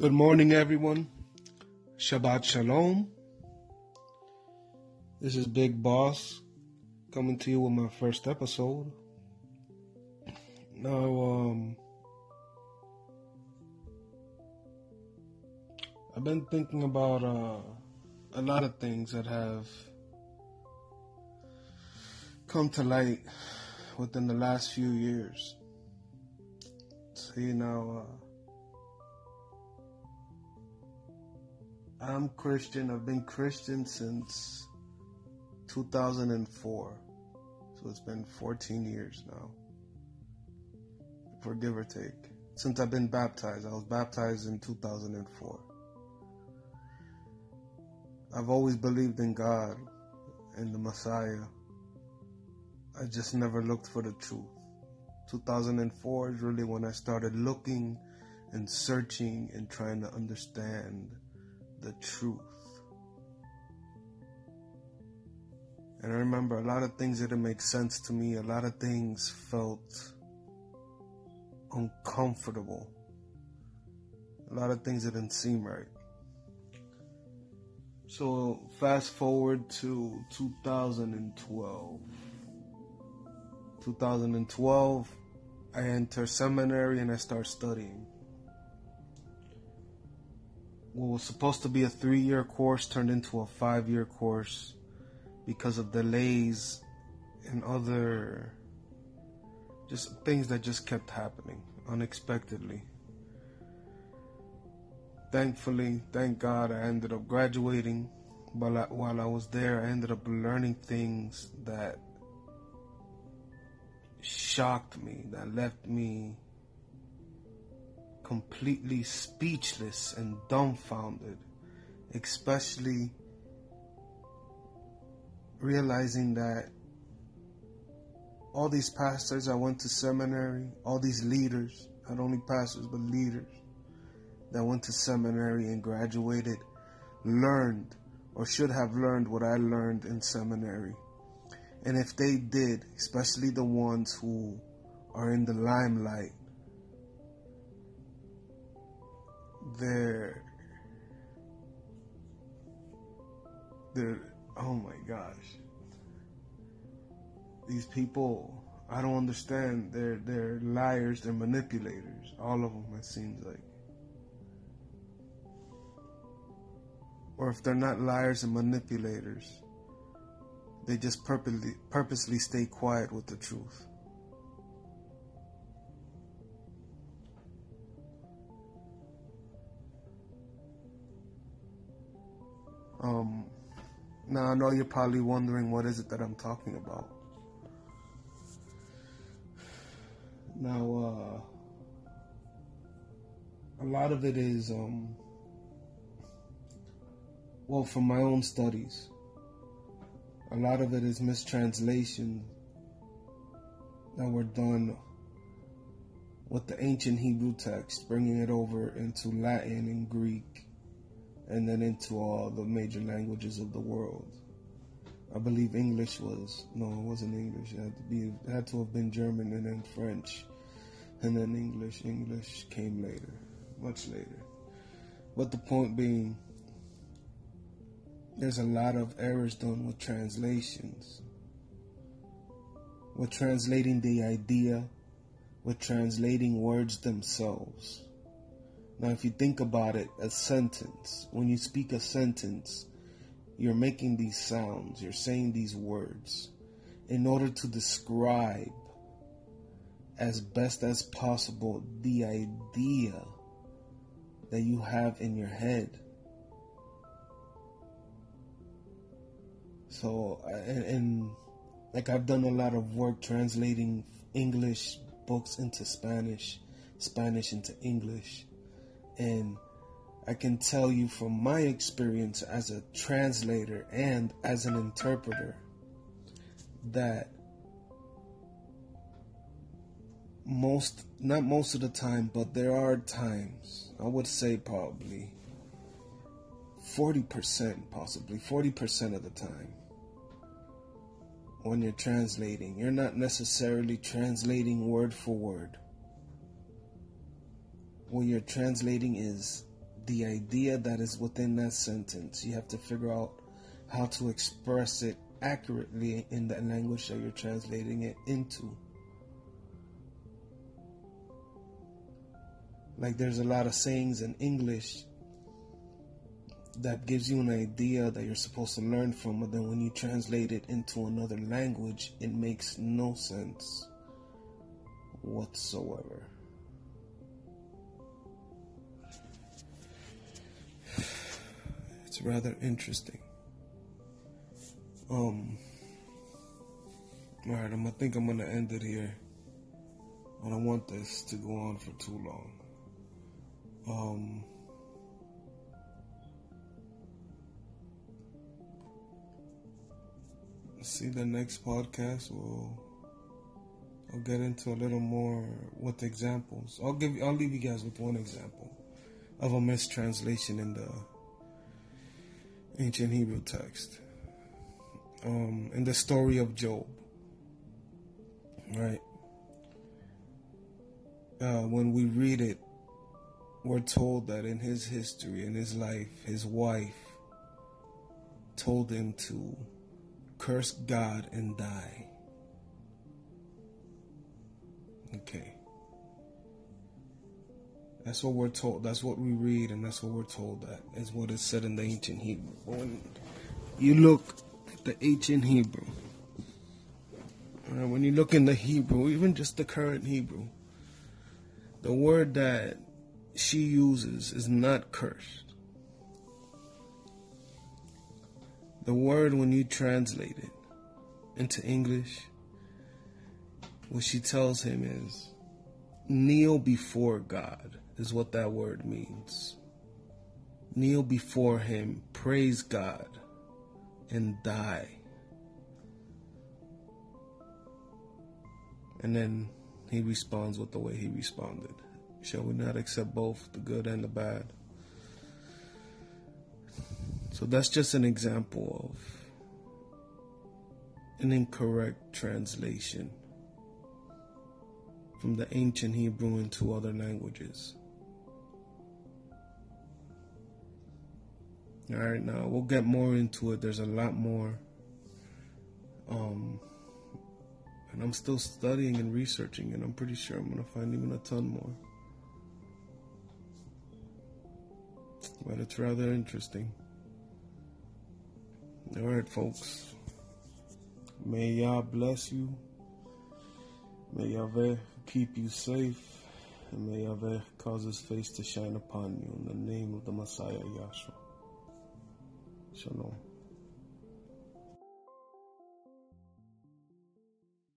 Good morning, everyone. Shabbat Shalom. This is Big Boss coming to you with my first episode. Now, um, I've been thinking about uh, a lot of things that have come to light within the last few years. See, now, uh, I'm Christian. I've been Christian since 2004. So it's been 14 years now. For give or take. Since I've been baptized. I was baptized in 2004. I've always believed in God and the Messiah. I just never looked for the truth. 2004 is really when I started looking and searching and trying to understand the truth. And I remember a lot of things didn't make sense to me. A lot of things felt uncomfortable. A lot of things didn't seem right. So, fast forward to 2012. 2012, I enter seminary and I start studying what was supposed to be a three year course turned into a five year course because of delays and other just things that just kept happening unexpectedly. Thankfully, thank God, I ended up graduating. But while I was there, I ended up learning things that shocked me, that left me completely speechless and dumbfounded, especially realizing that all these pastors I went to seminary, all these leaders, not only pastors but leaders that went to seminary and graduated, learned or should have learned what I learned in seminary. And if they did, especially the ones who are in the limelight, they're they're oh my gosh. These people i don't understand. They're they're liars. They're manipulators. All of them it seems like. Or if they're not liars and manipulators they just purposely purposely stay quiet with the truth Um, now I know you're probably wondering what is it that I'm talking about. Now, uh, a lot of it is, um, well, from my own studies, a lot of it is mistranslation that were done with the ancient Hebrew text, bringing it over into Latin and Greek and then into all the major languages of the world. I believe English was no, it wasn't English. It had to be it had to have been German and then French, and then English. English came later, much later. But the point being, there's a lot of errors done with translations, with translating the idea, with translating words themselves. Now, if you think about it, a sentence, when you speak a sentence, you're making these sounds, you're saying these words in order to describe as best as possible the idea that you have in your head. So, and, and, like I've done a lot of work translating English books into Spanish, Spanish into English. And I can tell you from my experience as a translator and as an interpreter that most, not most of the time, but there are times, I would say probably 40%, possibly 40% of the time, when you're translating, you're not necessarily translating word for word what you're translating is the idea that is within that sentence. You have to figure out how to express it accurately in the language that you're translating it into. Like there's a lot of sayings in English that gives you an idea that you're supposed to learn from, but then when you translate it into another language, it makes no sense whatsoever. It's rather interesting. Um. All right, I'm. I think I'm gonna end it here. I don't want this to go on for too long. Um. See the next podcast. We'll. I'll get into a little more with examples. I'll give. I'll leave you guys with one example of a mistranslation in the ancient Hebrew text um, in the story of Job. Right? Uh, when we read it, we're told that in his history, in his life, his wife told him to curse God and die. Okay. That's what we're told. That's what we read, and that's what we're told. That is what is said in the ancient Hebrew. When you look at the ancient Hebrew. When you look in the Hebrew, even just the current Hebrew, the word that she uses is not cursed. The word, when you translate it into English, what she tells him is kneel before God, is what that word means. Kneel before Him, praise God and die. And then he responds with the way he responded. Shall we not accept both the good and the bad? So that's just an example of an incorrect translation from the ancient Hebrew into other languages. All right, now we'll get more into it. There's a lot more. Um, and I'm still studying and researching, and I'm pretty sure I'm going to find even a ton more. But it's rather interesting. All right, folks. May Yah bless you. May Yahweh keep you safe. And may Yahweh cause his face to shine upon you in the name of the Messiah Yahshua. Shalom.